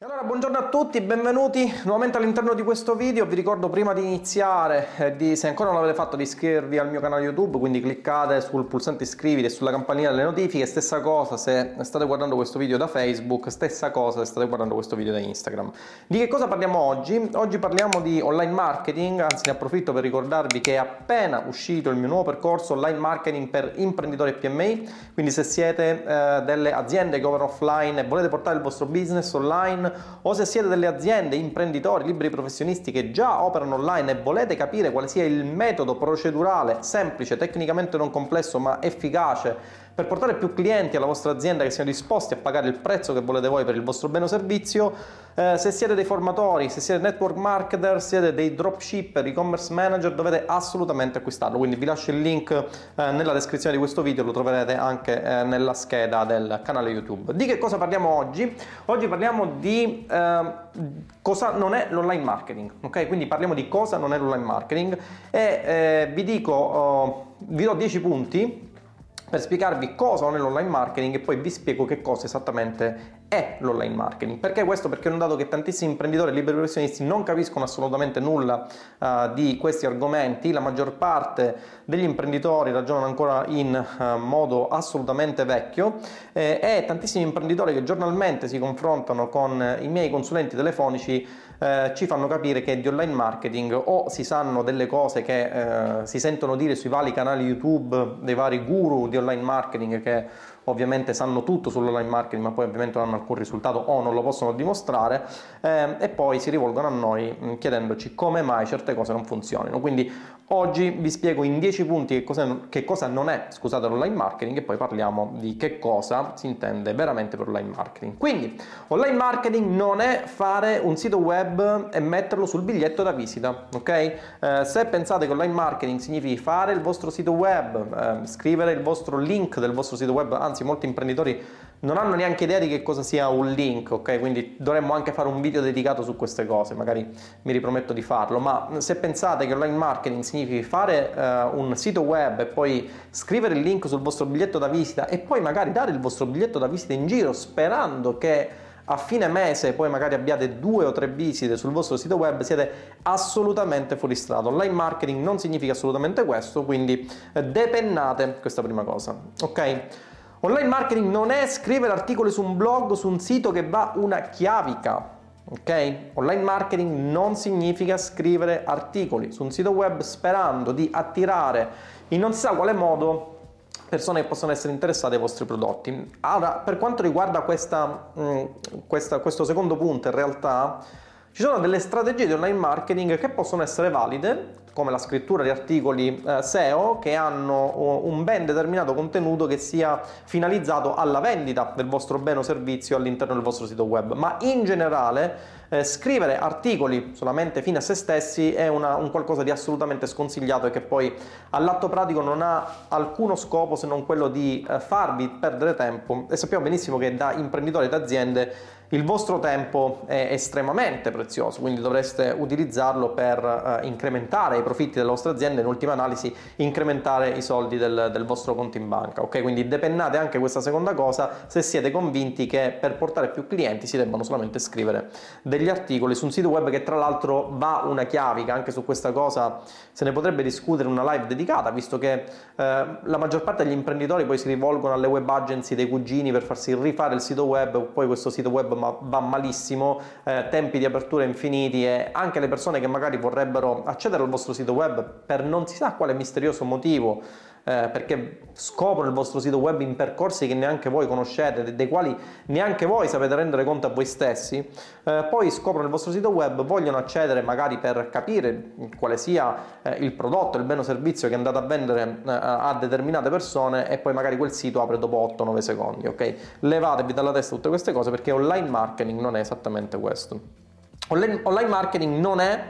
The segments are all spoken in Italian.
Allora buongiorno a tutti, benvenuti nuovamente all'interno di questo video, vi ricordo prima di iniziare eh, di, se ancora non l'avete fatto di iscrivervi al mio canale YouTube, quindi cliccate sul pulsante iscriviti e sulla campanella delle notifiche, stessa cosa se state guardando questo video da Facebook, stessa cosa se state guardando questo video da Instagram. Di che cosa parliamo oggi? Oggi parliamo di online marketing, anzi ne approfitto per ricordarvi che è appena uscito il mio nuovo percorso online marketing per imprenditori PMI, quindi se siete eh, delle aziende che operano offline e volete portare il vostro business online, o se siete delle aziende, imprenditori, liberi professionisti che già operano online e volete capire quale sia il metodo procedurale semplice, tecnicamente non complesso ma efficace per portare più clienti alla vostra azienda che siano disposti a pagare il prezzo che volete voi per il vostro bene o servizio, eh, se siete dei formatori, se siete network marketer, siete dei dropshipper, e-commerce manager, dovete assolutamente acquistarlo. Quindi vi lascio il link eh, nella descrizione di questo video, lo troverete anche eh, nella scheda del canale YouTube. Di che cosa parliamo oggi? Oggi parliamo di eh, cosa non è l'online marketing, ok? Quindi parliamo di cosa non è l'online marketing e eh, vi dico, oh, vi do 10 punti per spiegarvi cosa non è l'online marketing e poi vi spiego che cosa esattamente è l'online marketing. Perché questo? Perché ho notato che tantissimi imprenditori e liberi professionisti non capiscono assolutamente nulla uh, di questi argomenti, la maggior parte degli imprenditori ragionano ancora in uh, modo assolutamente vecchio eh, e tantissimi imprenditori che giornalmente si confrontano con i miei consulenti telefonici eh, ci fanno capire che di online marketing o si sanno delle cose che eh, si sentono dire sui vari canali YouTube dei vari guru di online marketing che ovviamente sanno tutto sull'online marketing ma poi ovviamente non hanno alcun risultato o non lo possono dimostrare eh, e poi si rivolgono a noi chiedendoci come mai certe cose non funzionino. Quindi oggi vi spiego in 10 punti che cosa, che cosa non è scusate, l'online marketing e poi parliamo di che cosa si intende veramente per online marketing. Quindi online marketing non è fare un sito web e metterlo sul biglietto da visita, ok? Eh, se pensate che online marketing significhi fare il vostro sito web, eh, scrivere il vostro link del vostro sito web, anzi molti imprenditori non hanno neanche idea di che cosa sia un link, ok? Quindi dovremmo anche fare un video dedicato su queste cose, magari mi riprometto di farlo, ma se pensate che online marketing significhi fare uh, un sito web e poi scrivere il link sul vostro biglietto da visita e poi magari dare il vostro biglietto da visita in giro sperando che a fine mese poi magari abbiate due o tre visite sul vostro sito web, siete assolutamente fuori strada. Online marketing non significa assolutamente questo, quindi eh, depennate questa prima cosa, ok? Online marketing non è scrivere articoli su un blog, su un sito che va una chiavica. Ok? Online marketing non significa scrivere articoli su un sito web sperando di attirare in non si sa quale modo persone che possono essere interessate ai vostri prodotti. Ora, per quanto riguarda questa, mh, mm, questa, questo secondo punto, in realtà ci sono delle strategie di online marketing che possono essere valide come la scrittura di articoli eh, SEO che hanno un ben determinato contenuto che sia finalizzato alla vendita del vostro bene o servizio all'interno del vostro sito web, ma in generale eh, scrivere articoli solamente fine a se stessi è una, un qualcosa di assolutamente sconsigliato e che poi all'atto pratico non ha alcuno scopo se non quello di eh, farvi perdere tempo. E sappiamo benissimo che da imprenditori e aziende il vostro tempo è estremamente prezioso, quindi dovreste utilizzarlo per uh, incrementare i profitti della vostra azienda e in ultima analisi incrementare i soldi del, del, vostro conto in banca. Ok, quindi depennate anche questa seconda cosa se siete convinti che per portare più clienti si debbano solamente scrivere degli articoli su un sito web che tra l'altro va una chiavica, anche su questa cosa se ne potrebbe discutere una live dedicata, visto che eh, la maggior parte degli imprenditori poi si rivolgono alle web agency dei cugini per farsi rifare il sito web, poi questo sito web ma va malissimo, eh, tempi di apertura infiniti e anche le persone che magari vorrebbero accedere al vostro sito web per non si sa quale misterioso motivo perché scoprono il vostro sito web in percorsi che neanche voi conoscete, dei quali neanche voi sapete rendere conto a voi stessi, eh, poi scoprono il vostro sito web, vogliono accedere magari per capire quale sia eh, il prodotto, il bene o servizio che andate a vendere eh, a determinate persone e poi magari quel sito apre dopo 8-9 secondi, ok? Levatevi dalla testa tutte queste cose perché online marketing non è esattamente questo. Online, online marketing non è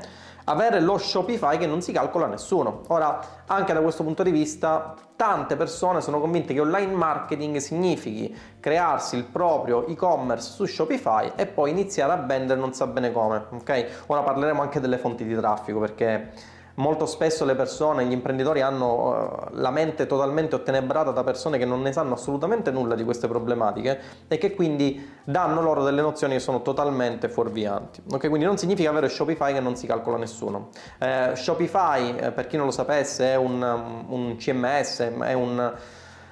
avere lo Shopify che non si calcola a nessuno. Ora, anche da questo punto di vista, tante persone sono convinte che online marketing significhi crearsi il proprio e-commerce su Shopify e poi iniziare a vendere non sa bene come, ok? Ora parleremo anche delle fonti di traffico perché molto spesso le persone, gli imprenditori hanno uh, la mente totalmente ottenebrata da persone che non ne sanno assolutamente nulla di queste problematiche e che quindi danno loro delle nozioni che sono totalmente fuorvianti. Okay? Quindi non significa avere Shopify che non si calcola nessuno. Eh, Shopify, eh, per chi non lo sapesse, è un, un CMS, è un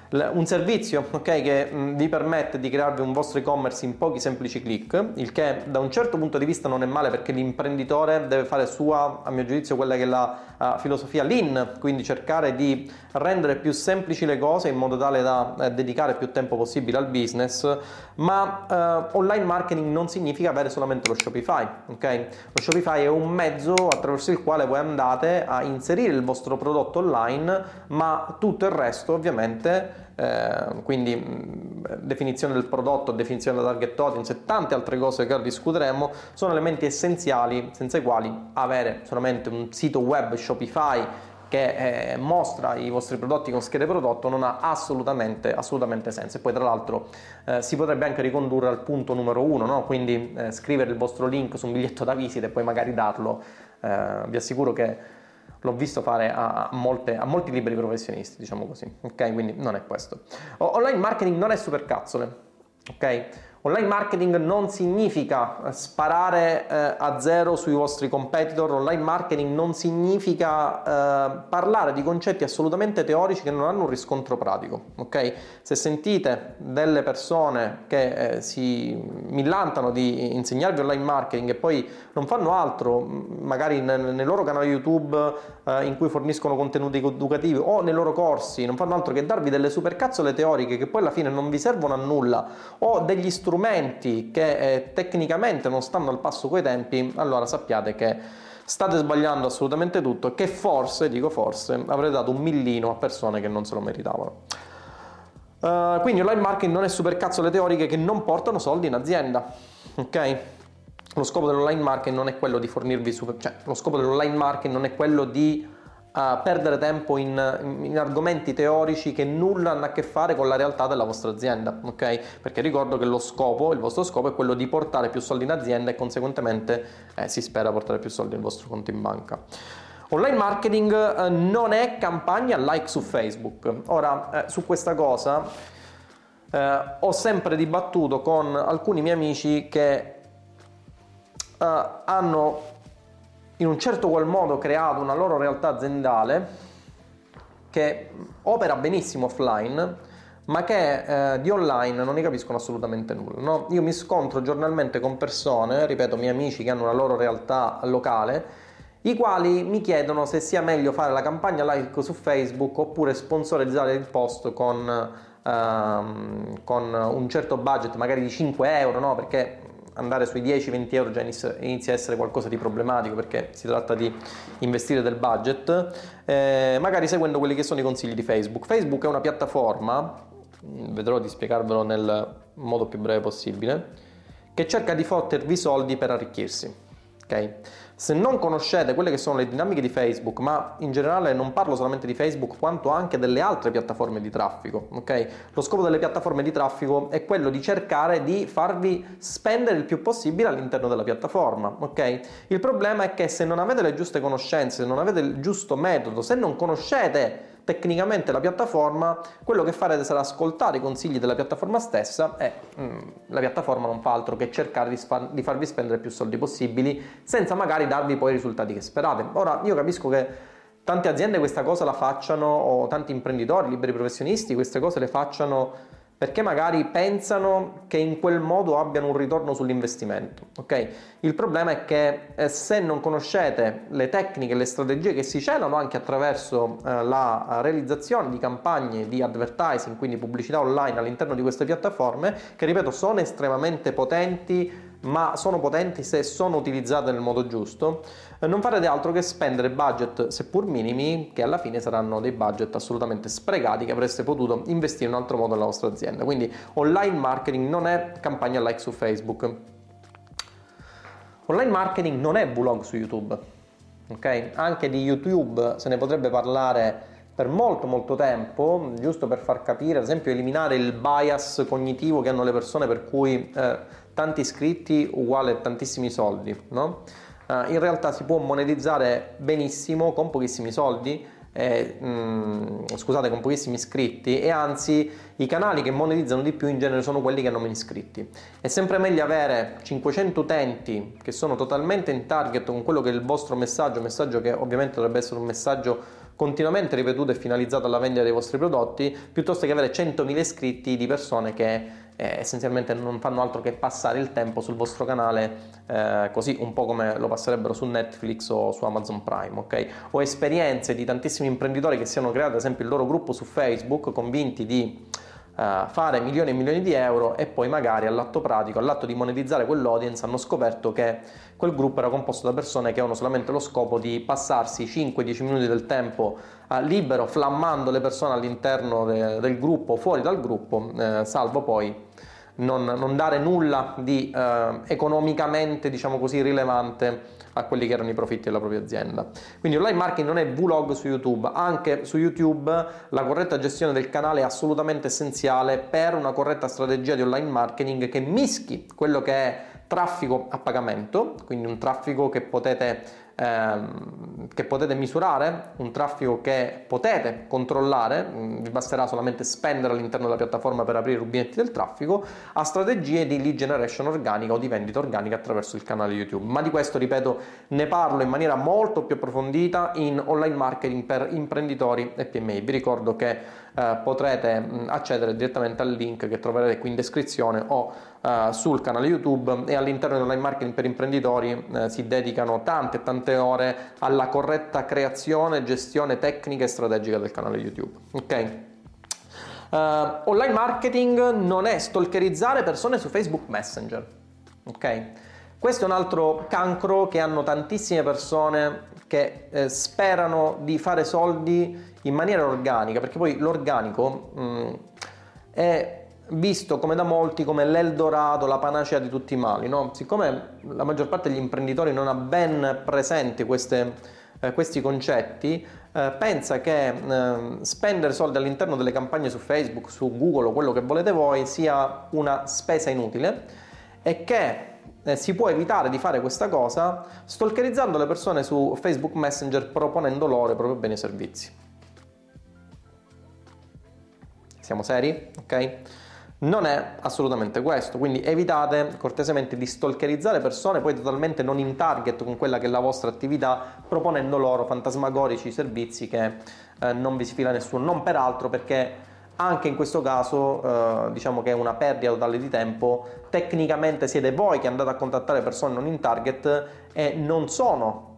un servizio okay, che mm, vi permette di crearvi un vostro e-commerce in pochi semplici click, il che da un certo punto di vista non è male perché l'imprenditore deve fare sua, a mio giudizio, quella che è la filosofia lean, quindi cercare di rendere più semplici le cose in modo tale da eh, dedicare più tempo possibile al business, ma uh, online marketing non significa avere solamente lo Shopify, ok? Lo Shopify è un mezzo attraverso il quale voi andate a inserire il vostro prodotto online, ma tutto il resto ovviamente eh, quindi mh, definizione del prodotto, definizione della target audience e tante altre cose che discuteremo sono elementi essenziali senza i quali avere solamente un sito web Shopify che eh, mostra i vostri prodotti con schede prodotto non ha assolutamente, assolutamente senso. E poi tra l'altro eh, si potrebbe anche ricondurre al punto numero uno, no? quindi eh, scrivere il vostro link su un biglietto da visita e poi magari darlo. Eh, vi assicuro che l'ho visto fare a, molte, a, molti liberi professionisti, diciamo così. Ok, quindi non è questo. online marketing non è super cazzole. Ok? Online marketing non significa eh, sparare eh, a zero sui vostri competitor, online marketing non significa eh, parlare di concetti assolutamente teorici che non hanno un riscontro pratico. Okay? Se sentite delle persone che eh, si millantano di insegnarvi online marketing e poi non fanno altro, magari nel, nel loro canale YouTube eh, in cui forniscono contenuti educativi o nei loro corsi, non fanno altro che darvi delle supercazzole teoriche che poi alla fine non vi servono a nulla o degli strumenti strumenti che eh, tecnicamente non stanno al passo coi tempi, allora sappiate che state sbagliando assolutamente tutto e che forse, dico forse, avrete dato un millino a persone che non se lo meritavano. Uh, quindi online marketing non è super cazzo le teoriche che non portano soldi in azienda, ok? Lo scopo dell'online marketing non è quello di fornirvi super, cioè lo scopo dell'online marketing non è quello di a perdere tempo in, in, argomenti teorici che nulla hanno a che fare con la realtà della vostra azienda, ok? Perché ricordo che lo scopo, il vostro scopo è quello di portare più soldi in azienda e conseguentemente eh, si spera portare più soldi nel vostro conto in banca. Online marketing eh, non è campagna like su Facebook. Ora, eh, su questa cosa eh, ho sempre dibattuto con alcuni miei amici che eh, hanno in un certo qual modo creato una loro realtà aziendale che opera benissimo offline ma che eh, di online non ne capiscono assolutamente nulla. No? Io mi scontro giornalmente con persone, ripeto, miei amici che hanno una loro realtà locale, i quali mi chiedono se sia meglio fare la campagna like su Facebook oppure sponsorizzare il post con, ehm, con un certo budget, magari di 5 euro, no? perché andare sui 10-20 euro già inizia a essere qualcosa di problematico perché si tratta di investire del budget, eh, magari seguendo quelli che sono i consigli di Facebook. Facebook è una piattaforma, vedrò di spiegarvelo nel modo più breve possibile, che cerca di fottervi soldi per arricchirsi. Okay? Se non conoscete quelle che sono le dinamiche di Facebook, ma in generale non parlo solamente di Facebook, quanto anche delle altre piattaforme di traffico, ok? Lo scopo delle piattaforme di traffico è quello di cercare di farvi spendere il più possibile all'interno della piattaforma, ok? Il problema è che se non avete le giuste conoscenze, se non avete il giusto metodo, se non conoscete tecnicamente la piattaforma, quello che farete sarà ascoltare i consigli della piattaforma stessa e mm, la piattaforma non fa altro che cercare di, spa- di farvi spendere più soldi possibili senza magari darvi poi i risultati che sperate. Ora, io capisco che tante aziende questa cosa la facciano o tanti imprenditori, liberi professionisti queste cose le facciano perché magari pensano che in quel modo abbiano un ritorno sull'investimento. Okay? Il problema è che eh, se non conoscete le tecniche le strategie che si celano anche attraverso eh, la realizzazione di campagne di advertising, quindi pubblicità online all'interno di queste piattaforme, che ripeto sono estremamente potenti, ma sono potenti se sono utilizzate nel modo giusto, eh, non farete altro che spendere budget seppur minimi, che alla fine saranno dei budget assolutamente sprecati che avreste potuto investire in un altro modo nella vostra azienda. Quindi online marketing non è campagna like su Facebook. Online marketing non è vlog su YouTube. Ok? Anche di YouTube se ne potrebbe parlare per molto molto tempo, giusto per far capire, ad esempio eliminare il bias cognitivo che hanno le persone per cui eh, tanti iscritti uguale tantissimi soldi, no? uh, in realtà si può monetizzare benissimo con pochissimi soldi eh, mh, mm, scusate, con pochissimi iscritti e anzi i canali che monetizzano di più in genere sono quelli che hanno meno iscritti. È sempre meglio avere 500 utenti che sono totalmente in target con quello che è il vostro messaggio, messaggio che ovviamente dovrebbe essere un messaggio continuamente ripetuto e finalizzato alla vendita dei vostri prodotti, piuttosto che avere 100.000 iscritti di persone che eh, essenzialmente non fanno altro che passare il tempo sul vostro canale, eh, così un po' come lo passerebbero su Netflix o su Amazon Prime, ok? Ho esperienze di tantissimi imprenditori che si hanno creato ad esempio il loro gruppo su Facebook convinti di uh, fare milioni e milioni di euro e poi magari all'atto pratico, all'atto di monetizzare quell'audience hanno scoperto che quel gruppo era composto da persone che avevano solamente lo scopo di passarsi 5-10 minuti del tempo uh, libero, flammando le persone all'interno de- del gruppo, fuori dal gruppo, eh, salvo poi non, non, dare nulla di eh, economicamente, diciamo così, rilevante a quelli che erano i profitti della propria azienda. Quindi online marketing non è vlog su YouTube, anche su YouTube la corretta gestione del canale è assolutamente essenziale per una corretta strategia di online marketing che mischi quello che è traffico a pagamento, quindi un traffico che potete ehm, che potete misurare, un traffico che potete controllare, mm, vi basterà solamente spendere all'interno della piattaforma per aprire i rubinetti del traffico, a strategie di lead generation organica o di vendita organica attraverso il canale YouTube. Ma di questo, ripeto, ne parlo in maniera molto più approfondita in online marketing per imprenditori e PMI. Vi ricordo che eh, potrete mh, accedere direttamente al link che troverete qui in descrizione o eh, sul canale YouTube e all'interno dell'online marketing per imprenditori eh, si dedicano tante tante ore alla corretta creazione, gestione tecnica e strategica del canale YouTube. Ok? Uh, online marketing non è stalkerizzare persone su Facebook Messenger. Ok? Questo è un altro cancro che hanno tantissime persone che eh, sperano di fare soldi in maniera organica, perché poi l'organico mh, mm, è visto come da molti come l'Eldorado, la panacea di tutti i mali, no? siccome la maggior parte degli imprenditori non ha ben presente queste, eh, questi concetti, eh, pensa che eh, spendere soldi all'interno delle campagne su Facebook, su Google o quello che volete voi sia una spesa inutile e che eh, si può evitare di fare questa cosa stalkerizzando le persone su Facebook Messenger proponendo loro i propri beni e servizi. Siamo seri? Ok? Non è assolutamente questo, quindi evitate cortesemente di stalkerizzare persone poi totalmente non in target con quella che è la vostra attività, proponendo loro fantasmagorici servizi che eh, non vi si fila nessuno. Non peraltro perché anche in questo caso eh, diciamo che è una perdita totale di tempo, tecnicamente siete voi che andate a contattare persone non in target e non sono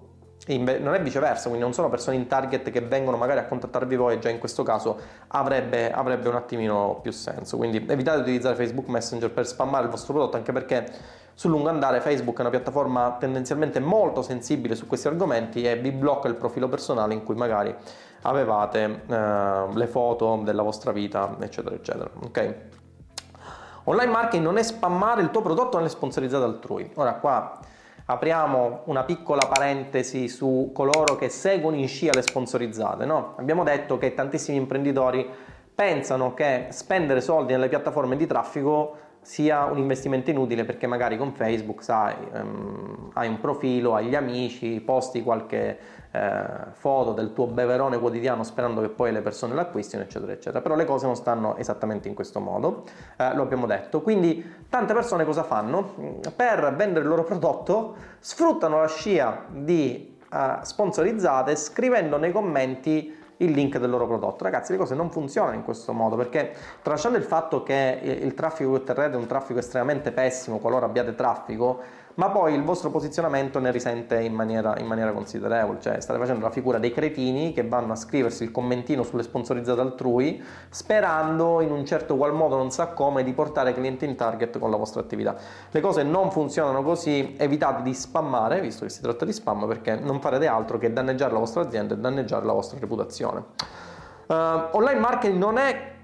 non è viceversa, quindi non sono persone in target che vengono magari a contattarvi voi e già in questo caso avrebbe, avrebbe un attimino più senso. Quindi evitate di utilizzare Facebook Messenger per spammare il vostro prodotto anche perché sul lungo andare Facebook è una piattaforma tendenzialmente molto sensibile su questi argomenti e vi blocca il profilo personale in cui magari avevate eh, le foto della vostra vita, eccetera, eccetera. Ok? Online marketing non è spammare il tuo prodotto nelle sponsorizzate altrui. Ora qua apriamo una piccola parentesi su coloro che seguono in scia le sponsorizzate. No? Abbiamo detto che tantissimi imprenditori pensano che spendere soldi nelle piattaforme di traffico sia un investimento inutile perché magari con Facebook sai, um, hai un profilo, hai gli amici, posti qualche eh, foto del tuo beverone quotidiano sperando che poi le persone l'acquistino, eccetera, eccetera. Però le cose non stanno esattamente in questo modo, eh, lo abbiamo detto. Quindi tante persone cosa fanno? Per vendere il loro prodotto sfruttano la scia di uh, sponsorizzate scrivendo nei commenti il link del loro prodotto. Ragazzi, le cose non funzionano in questo modo perché tralasciando il fatto che il traffico che otterrete è un traffico estremamente pessimo qualora abbiate traffico, ma poi il vostro posizionamento ne risente in maniera, in maniera, considerevole, cioè state facendo la figura dei cretini che vanno a scriversi il commentino sulle sponsorizzate altrui sperando in un certo qual modo, non sa come, di portare clienti in target con la vostra attività. Le cose non funzionano così, evitate di spammare, visto che si tratta di spam, perché non farete altro che danneggiare la vostra azienda e danneggiare la vostra reputazione. Uh, online marketing non è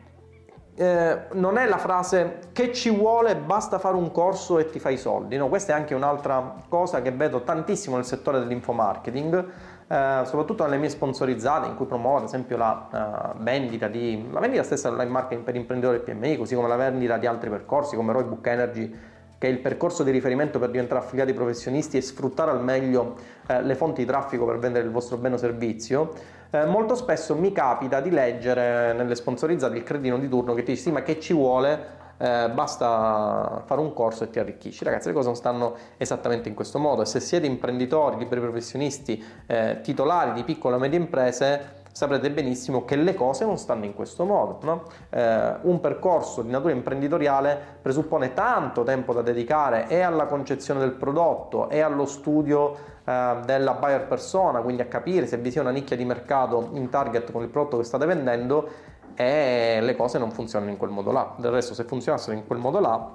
eh, non è la frase che ci vuole, basta fare un corso e ti fai i soldi. No, questa è anche un'altra cosa che vedo tantissimo nel settore dell'infomarketing, eh, soprattutto nelle mie sponsorizzate in cui promuovo ad esempio la, uh, vendita di, la vendita stessa dell'online marketing per imprenditori e PMI, così come la vendita di altri percorsi come Roy Book Energy che è il percorso di riferimento per diventare affiliati professionisti e sfruttare al meglio eh, le fonti di traffico per vendere il vostro bene o servizio, eh, molto spesso mi capita di leggere nelle sponsorizzate il credino di turno che ti dice sì ma che ci vuole eh, basta fare un corso e ti arricchisci. Ragazzi, le cose non stanno esattamente in questo modo e se siete imprenditori, liberi professionisti, eh, titolari di piccole e medie imprese, saprete benissimo che le cose non stanno in questo modo. No? Eh, un percorso di natura imprenditoriale presuppone tanto tempo da dedicare e alla concezione del prodotto e allo studio eh, della buyer persona, quindi a capire se vi sia una nicchia di mercato in target con il prodotto che state vendendo e le cose non funzionano in quel modo là. Del resto se funzionassero in quel modo là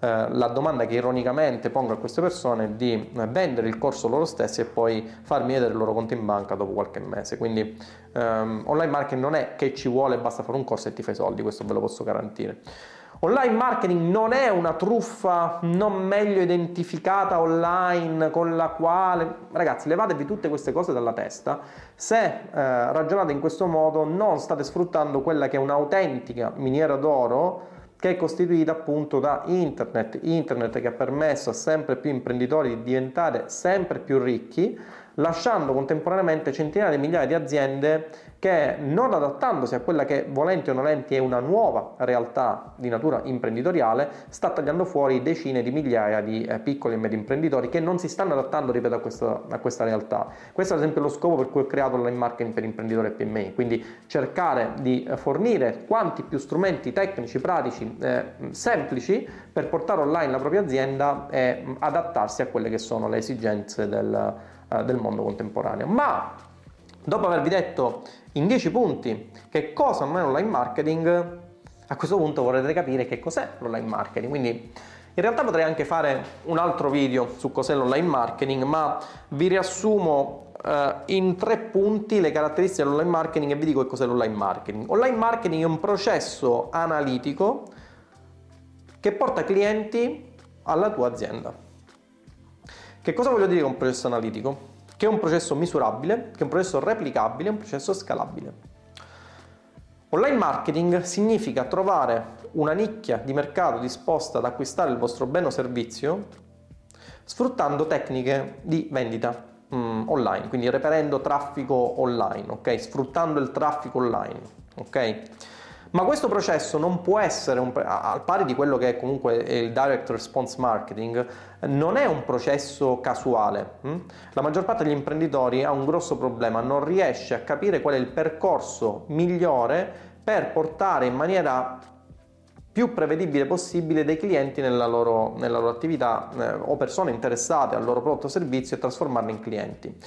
la domanda che ironicamente pongo a queste persone è di eh, vendere il corso loro stessi e poi farmi vedere il loro conto in banca dopo qualche mese. Quindi um, online marketing non è che ci vuole, basta fare un corso e ti fai soldi, questo ve lo posso garantire. Online marketing non è una truffa non meglio identificata online con la quale, ragazzi, levatevi tutte queste cose dalla testa. Se eh, ragionate in questo modo, non state sfruttando quella che è un'autentica miniera d'oro che è costituita appunto da internet, internet che ha permesso a sempre più imprenditori di diventare sempre più ricchi, lasciando contemporaneamente centinaia di migliaia di aziende che non adattandosi a quella che volenti o nolenti è una nuova realtà di natura imprenditoriale, sta tagliando fuori decine di migliaia di eh, piccoli e medi imprenditori che non si stanno adattando, ripeto, a questa, a questa realtà. Questo è ad esempio lo scopo per cui ho creato l'online marketing per imprenditori e PMI, quindi cercare di fornire quanti più strumenti tecnici, pratici, eh, semplici per portare online la propria azienda e mm, adattarsi a quelle che sono le esigenze del, eh, del mondo contemporaneo. Ma Dopo avervi detto in 10 punti che cosa non è l'online marketing, a questo punto vorrete capire che cos'è l'online marketing. Quindi in realtà potrei anche fare un altro video su cos'è l'online marketing, ma vi riassumo eh, in tre punti le caratteristiche dell'online marketing e vi dico che cos'è l'online marketing. Online marketing è un processo analitico che porta clienti alla tua azienda. Che cosa voglio dire con processo analitico? che è un processo misurabile, che è un processo replicabile, un processo scalabile. Online marketing significa trovare una nicchia di mercato disposta ad acquistare il vostro bene o servizio sfruttando tecniche di vendita mm, online, quindi reperendo traffico online, ok? Sfruttando il traffico online, ok? Ma questo processo non può essere, un, al pari di quello che è comunque il direct response marketing, non è un processo casuale. Hm? La maggior parte degli imprenditori ha un grosso problema, non riesce a capire qual è il percorso migliore per portare in maniera più prevedibile possibile dei clienti nella loro, nella loro attività eh, o persone interessate al loro prodotto o servizio e trasformarli in clienti.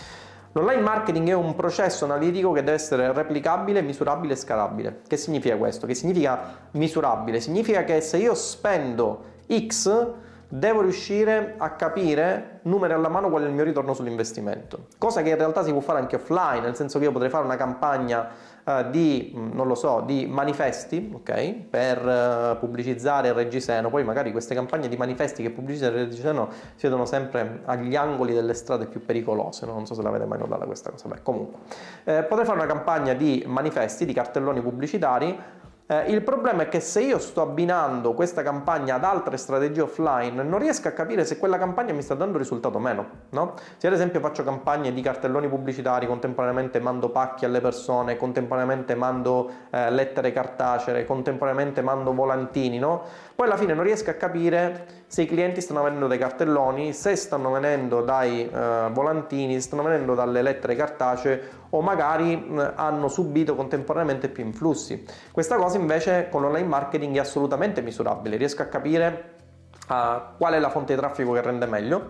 L'online marketing è un processo analitico che deve essere replicabile, misurabile e scalabile. Che significa questo? Che significa misurabile? Significa che se io spendo X devo riuscire a capire numeri alla mano qual è il mio ritorno sull'investimento. Cosa che in realtà si può fare anche offline, nel senso che io potrei fare una campagna uh, di, mm, non lo so, di manifesti, ok? Per uh, pubblicizzare il Reggiseno, poi magari queste campagne di manifesti che pubblicizzano il Reggiseno si vedono sempre agli angoli delle strade più pericolose, no? non so se l'avete mai notata questa cosa, beh comunque. Eh, potrei fare una campagna di manifesti, di cartelloni pubblicitari, eh, il problema è che se io sto abbinando questa campagna ad altre strategie offline, non riesco a capire se quella campagna mi sta dando risultato o meno. No? Se ad esempio faccio campagne di cartelloni pubblicitari, contemporaneamente mando pacchi alle persone, contemporaneamente mando eh, lettere cartacee, contemporaneamente mando volantini, no? poi alla fine non riesco a capire se i clienti stanno venendo dai cartelloni, se stanno venendo dai eh, volantini, stanno venendo dalle lettere cartacee o magari mh, hanno subito contemporaneamente più influssi. Questa cosa invece con l'online marketing è assolutamente misurabile, riesco a capire uh, qual è la fonte di traffico che rende meglio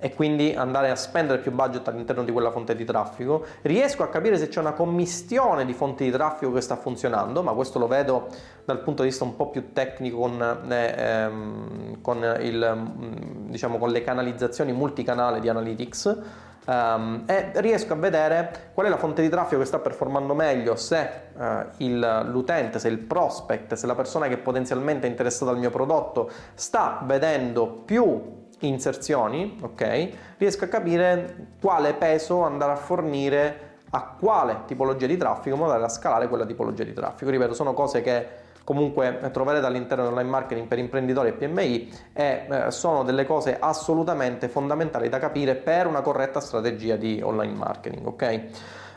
e quindi andare a spendere più budget all'interno di quella fonte di traffico. Riesco a capire se c'è una commistione di fonti di traffico che sta funzionando, ma questo lo vedo dal punto di vista un po' più tecnico con, eh, ehm, con, il, mm, diciamo, con le canalizzazioni multicanale di Analytics um, e riesco a vedere qual è la fonte di traffico che sta performando meglio, se uh, il, l'utente, se il prospect, se la persona che potenzialmente è interessata al mio prodotto sta vedendo più inserzioni, ok? Riesco a capire quale peso andare a fornire a quale tipologia di traffico in modo da scalare quella tipologia di traffico. Ripeto, sono cose che comunque troverete all'interno dell'online marketing per imprenditori e PMI e eh, sono delle cose assolutamente fondamentali da capire per una corretta strategia di online marketing, ok?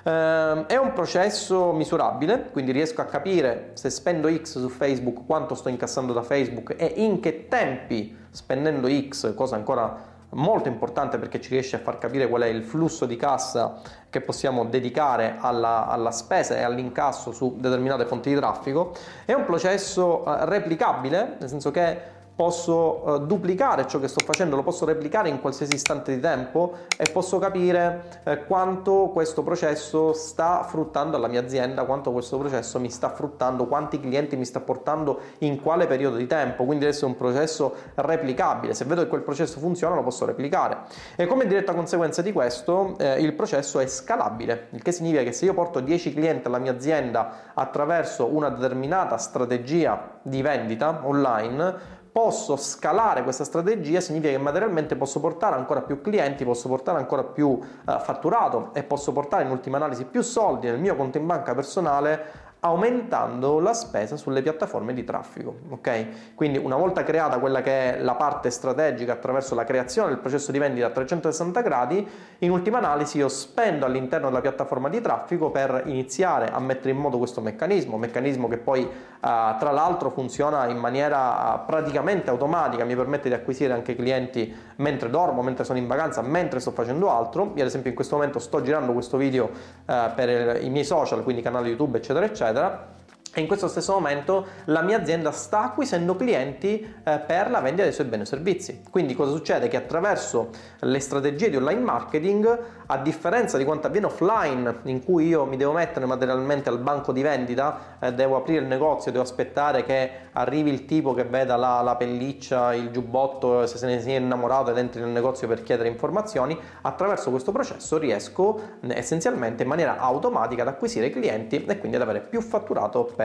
Uh, è un processo misurabile, quindi riesco a capire se spendo X su Facebook quanto sto incassando da Facebook e in che tempi spendendo X, cosa ancora molto importante perché ci riesce a far capire qual è il flusso di cassa che possiamo dedicare alla, alla spesa e all'incasso su determinate fonti di traffico. È un processo uh, replicabile, nel senso che posso uh, duplicare ciò che sto facendo, lo posso replicare in qualsiasi istante di tempo e posso capire uh, quanto questo processo sta fruttando alla mia azienda, quanto questo processo mi sta fruttando, quanti clienti mi sta portando in quale periodo di tempo. Quindi adesso è un processo replicabile. Se vedo che quel processo funziona, lo posso replicare. E come diretta conseguenza di questo, eh, il processo è scalabile, il che significa che se io porto 10 clienti alla mia azienda attraverso una determinata strategia di vendita online, posso scalare questa strategia significa che materialmente posso portare ancora più clienti, posso portare ancora più uh, fatturato e posso portare in ultima analisi più soldi nel mio conto in banca personale aumentando la spesa sulle piattaforme di traffico. Ok? Quindi una volta creata quella che è la parte strategica attraverso la creazione del processo di vendita a 360 gradi, in ultima analisi io spendo all'interno della piattaforma di traffico per iniziare a mettere in moto questo meccanismo, meccanismo che poi uh, tra l'altro funziona in maniera uh, praticamente automatica, mi permette di acquisire anche clienti mentre dormo, mentre sono in vacanza, mentre sto facendo altro. Io ad esempio in questo momento sto girando questo video uh, per i miei social, quindi canale YouTube, eccetera, eccetera eccetera. E in questo stesso momento la mia azienda sta acquisendo clienti eh, per la vendita dei suoi beni o servizi. Quindi cosa succede? Che attraverso le strategie di online marketing, a differenza di quanto avviene offline, in cui io mi devo mettere materialmente al banco di vendita, eh, devo aprire il negozio, devo aspettare che arrivi il tipo che veda la, la pelliccia, il giubbotto, se se ne sia innamorato ed entri nel negozio per chiedere informazioni, attraverso questo processo riesco essenzialmente in maniera automatica ad acquisire clienti e quindi ad avere più fatturato per,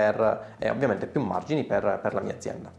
e ovviamente più margini per, per la mia azienda.